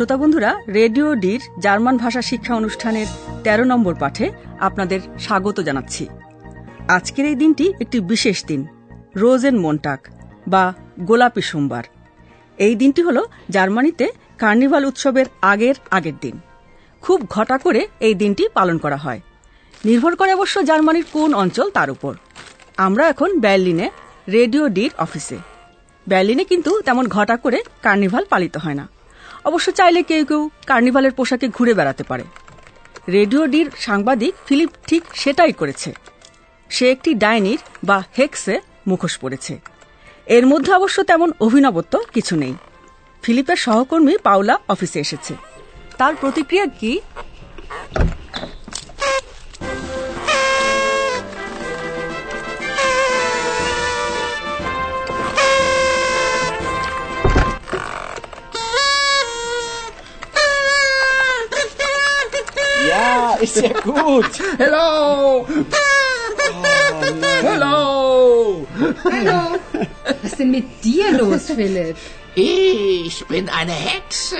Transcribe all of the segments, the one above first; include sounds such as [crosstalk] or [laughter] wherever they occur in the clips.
শ্রোতা বন্ধুরা, রেডিও ডির জার্মান ভাষা শিক্ষা অনুষ্ঠানের ১৩ নম্বর পাঠে আপনাদের স্বাগত জানাচ্ছি। আজকের এই দিনটি একটি বিশেষ দিন রোজেন মন্টাক বা গোলাপি সোমবার। এই দিনটি হল জার্মানিতে কার্নিভাল উৎসবের আগের আগের দিন। খুব ঘটা করে এই দিনটি পালন করা হয়। নির্ভর করে অবশ্য জার্মানির কোন অঞ্চল তার উপর। আমরা এখন বার্লিনে রেডিও ডির অফিসে। বার্লিনে কিন্তু তেমন ঘটা করে কার্নিভাল পালিত হয় না। অবশ্য চাইলে কেউ কেউ কার্নিভালের পোশাকে ঘুরে বেড়াতে পারে। রেডিও ডির সাংবাদিক ফিলিপ ঠিক সেটাই করেছে। সে একটি ডাইনির বা হেক্সে মুখোশ পড়েছে এর মধ্যে অবশ্য তেমন অভিনবত্ব কিছু নেই। ফিলিপের সহকর্মী পাওলা অফিসে এসেছে। তার প্রতিক্রিয়া কি? Ist ja gut. Hello. Hello. Hallo. Was ist denn mit dir los, Philipp? Ich bin eine Hexe.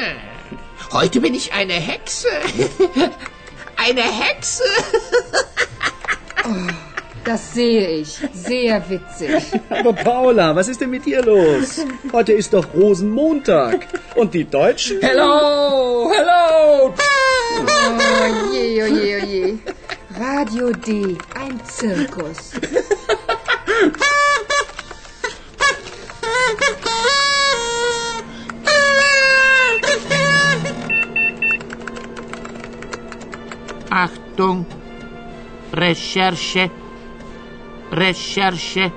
Heute bin ich eine Hexe. Eine Hexe. Das sehe ich. Sehr witzig. Aber Paula, was ist denn mit dir los? Heute ist doch Rosenmontag. Und die Deutschen? Hello. Hello. Oh je, oh je, oh je. [laughs] Radio D, ein Zirkus. Achtung. Recherche. Recherche.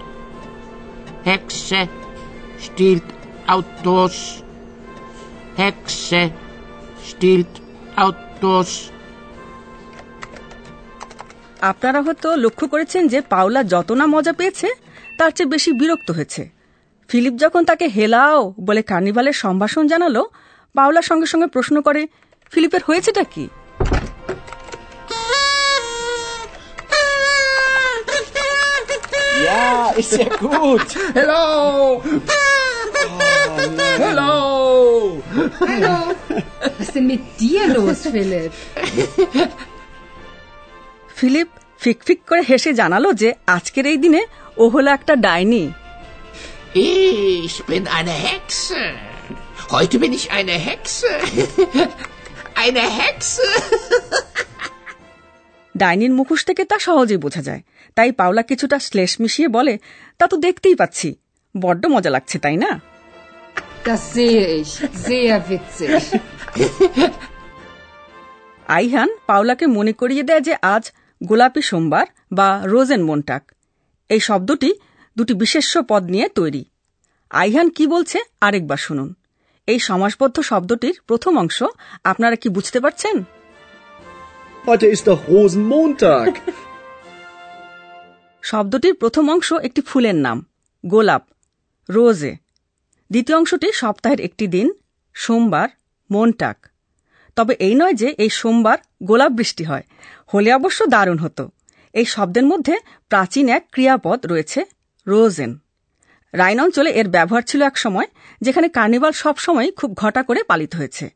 Hexe stiehlt Autos. Hexe stiehlt Autos. আপনারা হয়তো লক্ষ্য করেছেন যে পাওলা যত না মজা পেয়েছে তার চেয়ে বেশি বিরক্ত হয়েছে ফিলিপ যখন তাকে হেলাও বলে কার্নিভালের সম্ভাষণ জানালো পাওলার সঙ্গে সঙ্গে প্রশ্ন করে ফিলিপের হয়েছেটা কি. Hello. Hello. Hallo. Was ist denn mit dir los, Philipp? Philipp ফিকফিক করে হেসে জানালো যে আজকের এই দিনে ও হলো একটা ডাইনি Ich bin eine Hexe. Heute bin ich eine Hexe. Eine Hexe. ডাইনির মুখোশ থেকে তা সহজেই বোঝা যায় তাই পাওলা কিছুটা শ্লেষ মিশিয়ে বলে তা তো দেখতেই পাচ্ছি বড্ড মজা লাগছে তাই না Das sehe ich. Sehr witzig. Ayhan পাওলাকে মনে করিয়ে দেয় যে আজ গোলাপি সোমবার বা রোজেন মন্টাক এই শব্দটি দুটি বিশেষ্য পদ নিয়ে তৈরি। আইহান কি বলছে আরেকবার শুনুন। এই সমাসবদ্ধ শব্দটির প্রথম অংশ আপনারা কি বুঝতে পারছেন? Heute ist doch Rosenmontag. শব্দটির প্রথম অংশ একটি ফুলের নাম গোলাপ রোজে। দ্বিতীয় অংশটি সপ্তাহের একটি দিন সোমবার মনটাক। তবে এই নয় যে এই সোমবার গোলাপ বৃষ্টি হয়। হলে অবশ্য দারুণ হতো। এই শব্দের মধ্যে প্রাচীন এক ক্রিয়াপদ রয়েছে, রোজেন। রাইন অঞ্চলে এর ব্যবহার ছিল এক সময়, যেখানে কার্নিভাল সবসময় খুব ঘটা করে পালিত হয়েছে।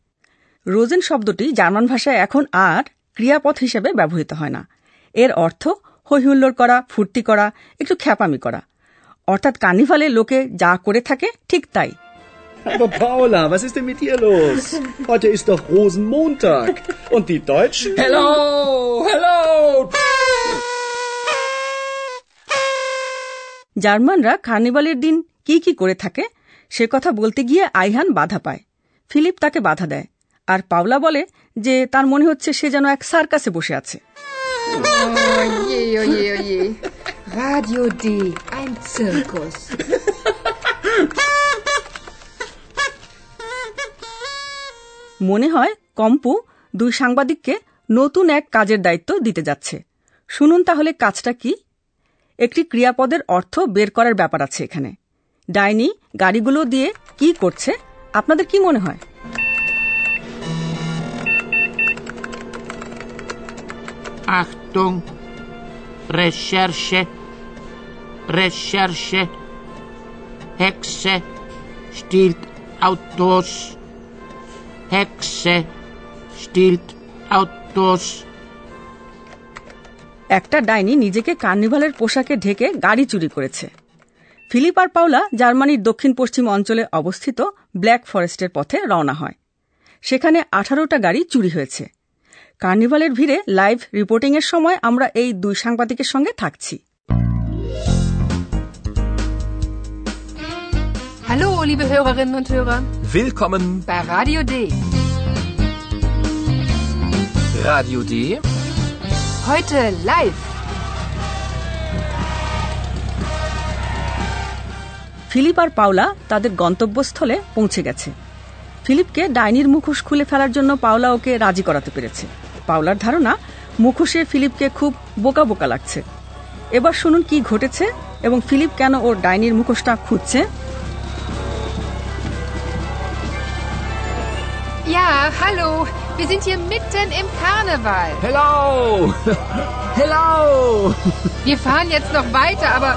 রোজেন শব্দটি জার্মান ভাষায় এখন আর ক্রিয়াপদ হিসেবে ব্যবহৃত হয় না। এর অর্থ হৈহুল্লোড় করা, ফুর্তি করা, একটু খ্যাপামি করা। অর্থাৎ কার্নিভালে লোকে যা করে থাকে ঠিক তাই। Aber Paula, was ist denn mit dir los? Heute ist doch Rosenmontag. Und die Deutschen? Hello. Hello. জার্মানরা কার্নিভালের দিন কি কি করে থাকে সে কথা বলতে গিয়ে আইহান বাধা পায় ফিলিপ তাকে বাধা দেয় আর পাওলা বলে যে তার মনে হচ্ছে সে যেন এক সার্কাসে বসে আছে Oh oh oh. Radio D, ein Zirkus. মনে হয় কম্পু দুই সাংবাদিককে নতুন এক কাজের দায়িত্ব দিতে যাচ্ছে শুনুন তাহলে কাজটা কি একটি ক্রিয়াপদের অর্থ বের করার ব্যাপার আছে এখানে ডাইনি, গাড়িগুলো দিয়ে কি করছে আপনাদের কি মনে হয়! Recherche! Recherche! Hexe stiehlt Autos! Hexe stiehlt Autos! একটা ডাইনি নিজেকে কার্নিভালের পোশাকে ঢেকে গাড়ি চুরি করেছে। ফিলিপ আর পাওলা জার্মানির দক্ষিণ পশ্চিম অঞ্চলে অবস্থিত ব্ল্যাক ফরেস্টের পথে রওনা হয়। সেখানে আঠারোটা গাড়ি চুরি হয়েছে। কার্নিভালের ভিড়ে লাইভ রিপোর্টিংয়ের সময় আমরা এই দুই সাংবাদিকের সঙ্গে থাকছি। Hallo, liebe Hörerinnen und Hörer, Willkommen bei Radio D. Radio D. Heute live. Philipp আর পাওলা তাদের গন্তব্যস্থলে পৌঁছে গেছে ফিলিপকে ডাইনির মুখোশ খুলে ফেলার জন্য পাওলা ওকে রাজি করাতে পেরেছে পাওলার ধারণা মুখোশে ফিলিপকে খুব বোকা বোকা লাগছে এবার শুনুন কি ঘটেছে এবং ফিলিপ কেন ওর ডাইনির মুখোশটা খুঁজছে Ja, hallo. Wir sind hier mitten im Karneval. Hello! [laughs] Hello! Wir fahren jetzt noch weiter, aber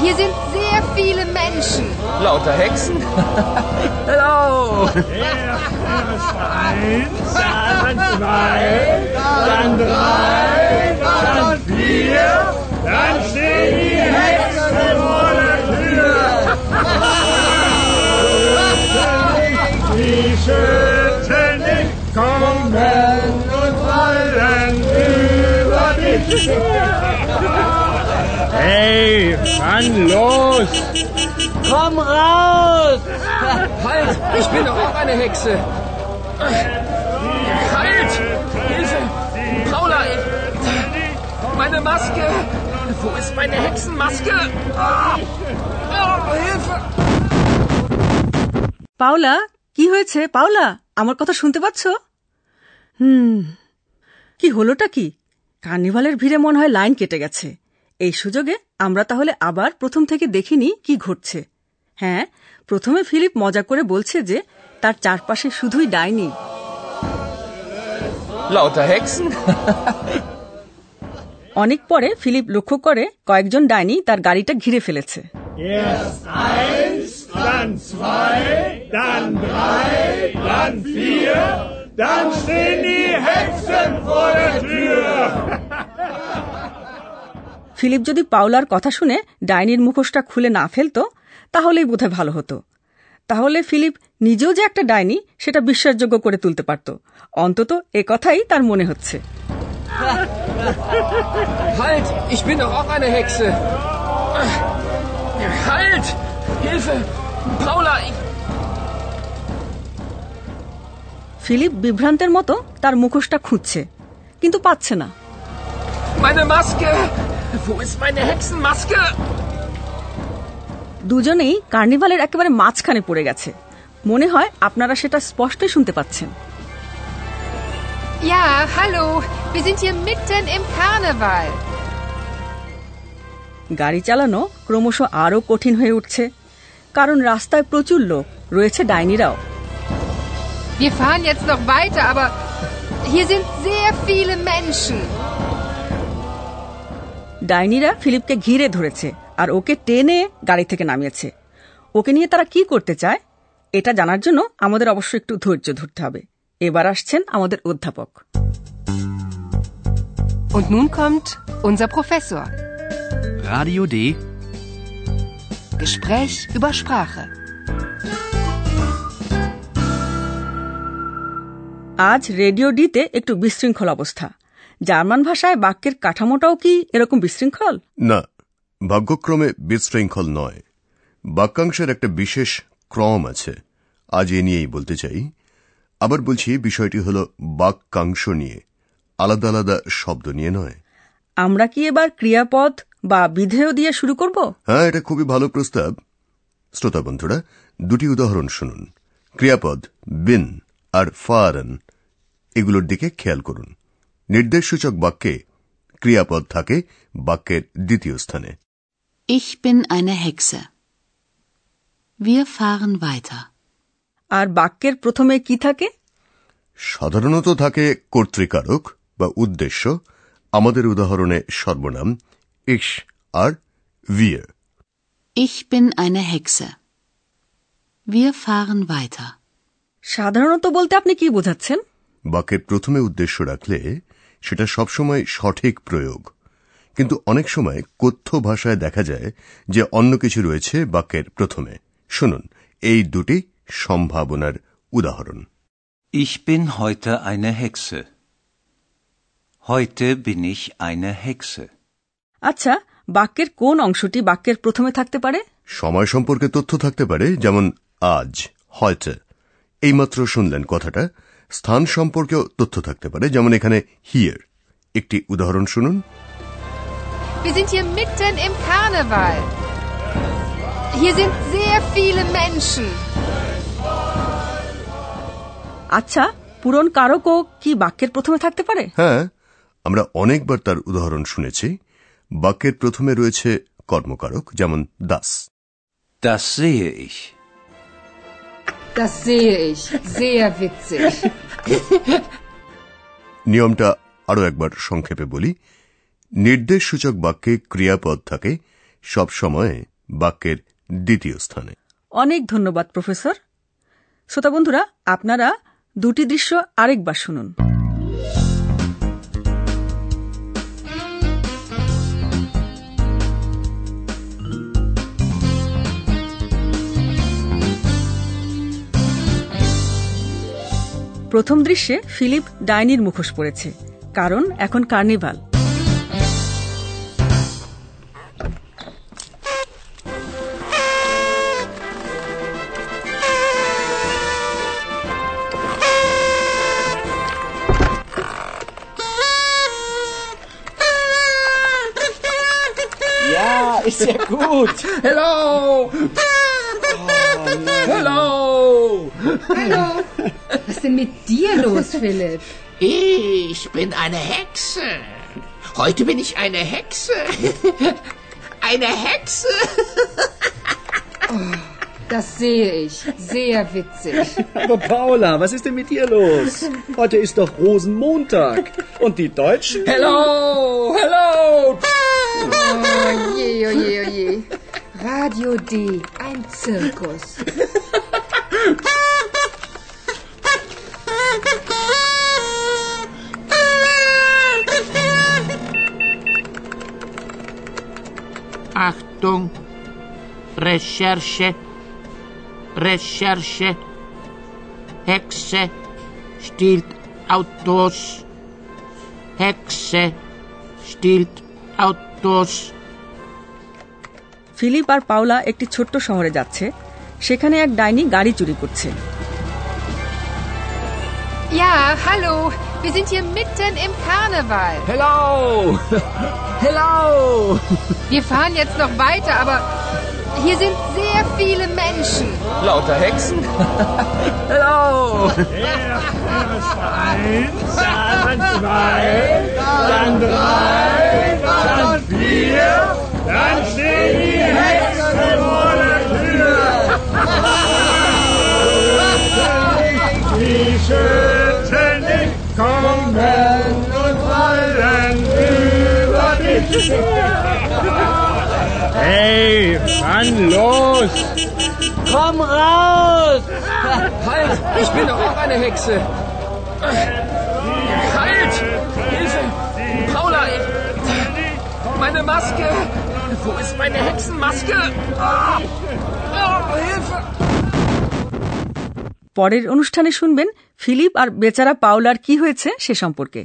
hier sind sehr viele Menschen. Lauter Hexen? [laughs] Hello! Die [laughs] Schützen Hey, wann los? Komm raus! Halt! Ich bin doch auch eine Hexe! Halt! Hilfe! Paula! ich- Meine Maske! Wo ist meine Hexenmaske? Ah! Oh, Hilfe! Paula কি হয়েছে পাওলা আমার কথা শুনতে পাচ্ছ হুম কি হলোটা কি কার্নিভালের ভিড়ে মনে হয় লাইন কেটে গেছে। এই সুযোগে আমরা তাহলে আবার প্রথম থেকে দেখিনি কি ঘটছে। হ্যাঁ প্রথমে ফিলিপ মজা করে বলছে যে তার চারপাশে শুধুই ডাইনি। অনেক পরে ফিলিপ লক্ষ্য করে কয়েকজন ডাইনি তার গাড়িটা ঘিরে ফেলেছে। Erst eins, dann zwei, dann drei, dann vier, dann stehen die Hexen vor der Tür. Philipp যদি পাওলার কথা শুনে ডাইনির মুখোশটা খুলে না ফেলতো তাহলেই বোধহয় ভালো হতো তাহলে ফিলিপ নিজেও যে একটা ডাইনি সেটা বিশ্বাসযোগ্য করে তুলতে পারত অন্তত এ কথাই তার মনে হচ্ছে Halt! Ich bin doch auch eine Hexe! Halt! Hilfe! Paula! Ich... Philipp বিভ্রান্তের মতো তার মুখোশটা খুঁজছে কিন্তু পাচ্ছে না Meine Maske! Wo ist meine Hexenmaske? দুজনেই কার্নিভালের একেবারে মাঝখানে পড়ে গেছে মনে হয় আপনারা সেটা স্পষ্টই শুনতে পাচ্ছেন Ja, hallo. Wir sind hier mitten im Karneval. গাড়ি চালানো ক্রমশ আরও কঠিন হয়ে উঠছে কারণ রাস্তায় প্রচুর লোক রয়েছে ডাইনিরাও Wir fahren jetzt noch weiter, aber hier sind sehr viele Menschen. ডাইনিরা ফিলিপকে ঘিরে ধরেছে আর ওকে টেনে গাড়ি থেকে নামিয়েছে ওকে নিয়ে তারা কি করতে চায় এটা জানার জন্য আমাদের অবশ্য একটু ধৈর্য ধরতে হবে এবার আসছেন আমাদের অধ্যাপক Und nun kommt unser Professor. Radio D. Gespräch über Sprache. আজ রেডিও ডিতে একটু বিশৃঙ্খল অবস্থা। জার্মান ভাষায় বাক্যের কাঠামোটাও কি এরকম বিশৃঙ্খল? না ভাগ্যক্রমে বিশৃঙ্খল নয়। বাক্যাংশের একটা বিশেষ ক্রম আছে। আজ এ নিয়েই বলতে চাই। আবার বলছি বিষয়টি হল বাক্যাংশ নিয়ে। আলাদা আলাদা শব্দ নিয়ে নয়। আমরা কি এবার ক্রিয়াপদ বা বিধেয় দিয়ে শুরু করব? হ্যাঁ এটা খুবই ভালো প্রস্তাব। শ্রোতা বন্ধুরা দুটি উদাহরণ শুনুন। ক্রিয়াপদ বিন আর ফারান। এগুলোর দিকে খেয়াল করুন নির্দেশসূচক বাক্যে ক্রিয়াপদ থাকে বাক্যের দ্বিতীয় স্থানে Ich bin eine Hexe. Wir fahren weiter. আর বাক্যের প্রথমে কি থাকে সাধারণত থাকে কর্তৃকারক বা উদ্দেশ্য আমাদের উদাহরণে সর্বনাম ইস আর wir Ich bin eine Hexe. Wir fahren weiter. সাধারণত বলতে আপনি কি বোঝাচ্ছেন বাক্যের প্রথমে উদ্দেশ্য রাখলে সেটা সবসময় সঠিক প্রয়োগ। কিন্তু অনেক সময় কথ্য ভাষায় দেখা যায় যে অন্য কিছু রয়েছে বাক্যের প্রথমে। শুনুন এই দুটি সম্ভাবনার উদাহরণ। Ich bin heute eine Hexe. Heute bin ich eine Hexe. আচ্ছা বাক্যের কোন অংশটি বাক্যের প্রথমে থাকতে পারে? সময় সম্পর্কে তথ্য থাকতে পারে যেমন আজ হয়তো। এইমাত্র শুনলেন কথাটা। স্থান সম্পর্কেও তথ্য থাকতে পারে যেমন এখানে হিয়ার একটি উদাহরণ শুনুন Wir sind hier mitten im Karneval. Hier sind sehr viele Menschen. আচ্ছা পূরণ কারকও কি বাক্যের প্রথমে থাকতে পারে হ্যাঁ আমরা অনেকবার তার উদাহরণ শুনেছি বাক্যের প্রথমে রয়েছে কর্মকারক যেমন Das Das sehe ich. Das sehe ich. Sehr witzig. নিয়মটা আরও একবার সংক্ষেপে বলি নির্দেশসূচক বাক্যে ক্রিয়াপদ থাকে সব সময় বাক্যের দ্বিতীয় স্থানে অনেক ধন্যবাদ প্রফেসর শ্রোতা বন্ধুরা আপনারা দুটি দৃশ্য আরেকবার শুনুন প্রথম দৃশ্যে ফিলিপ ডাইনির মুখোশ পড়েছে কারণ এখন carnival ist ja gut. Hello! Hello! Hallo. Was ist denn mit dir los, [laughs] Philipp? Ich bin eine Hexe. Heute bin ich eine Hexe. [laughs] Eine Hexe. Das sehe ich. Sehr witzig. Aber Paula, was ist denn mit dir los? Heute ist doch Rosenmontag. Und die Deutschen? Hello! Hello! Oh je, oh je, oh je. Radio D. Ein Zirkus. Achtung! Recherche! Recherche! Hexe stiehlt Autos. Hexe stiehlt Autos. Philipp R Paula একটি ছোট্ট শহরে যাচ্ছে সেখানে এক ডাইনি গাড়ি চুরি করছে Ja, hallo. Wir sind hier mitten im Karneval. Hello! [laughs] Hello! Wir fahren jetzt noch weiter, aber hier sind sehr viele Menschen. Lauter Hexen? [laughs] Hello! Eins, dann zwei, dann drei, dann vier, dann [laughs] stehen die Hexen vor der Tür. Die schütten dich, kommen und fallen über dich. Hey, Mann, los! Komm raus! Halt! Ich bin doch auch eine Hexe! Halt! Hilfe! Paula! Ich... Meine Maske! Wo ist meine Hexenmaske? Ah! Oh, Hilfe! পরের অনুষ্ঠানে শুনবেন Philip আর বেচারা পাওলার কি হয়েছে সে সম্পর্কে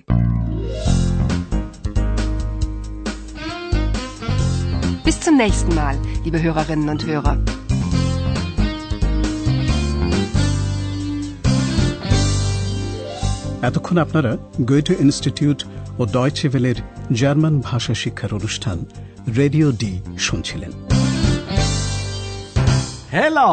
Bis zum nächsten Mal, liebe Hörerinnen und Hörer. এতক্ষণ আপনারা গোয়েটো institute ও ডয়চেভেলের German ভাষা শিক্ষার অনুষ্ঠান রেডিও ডি শুনছিলেন Hello!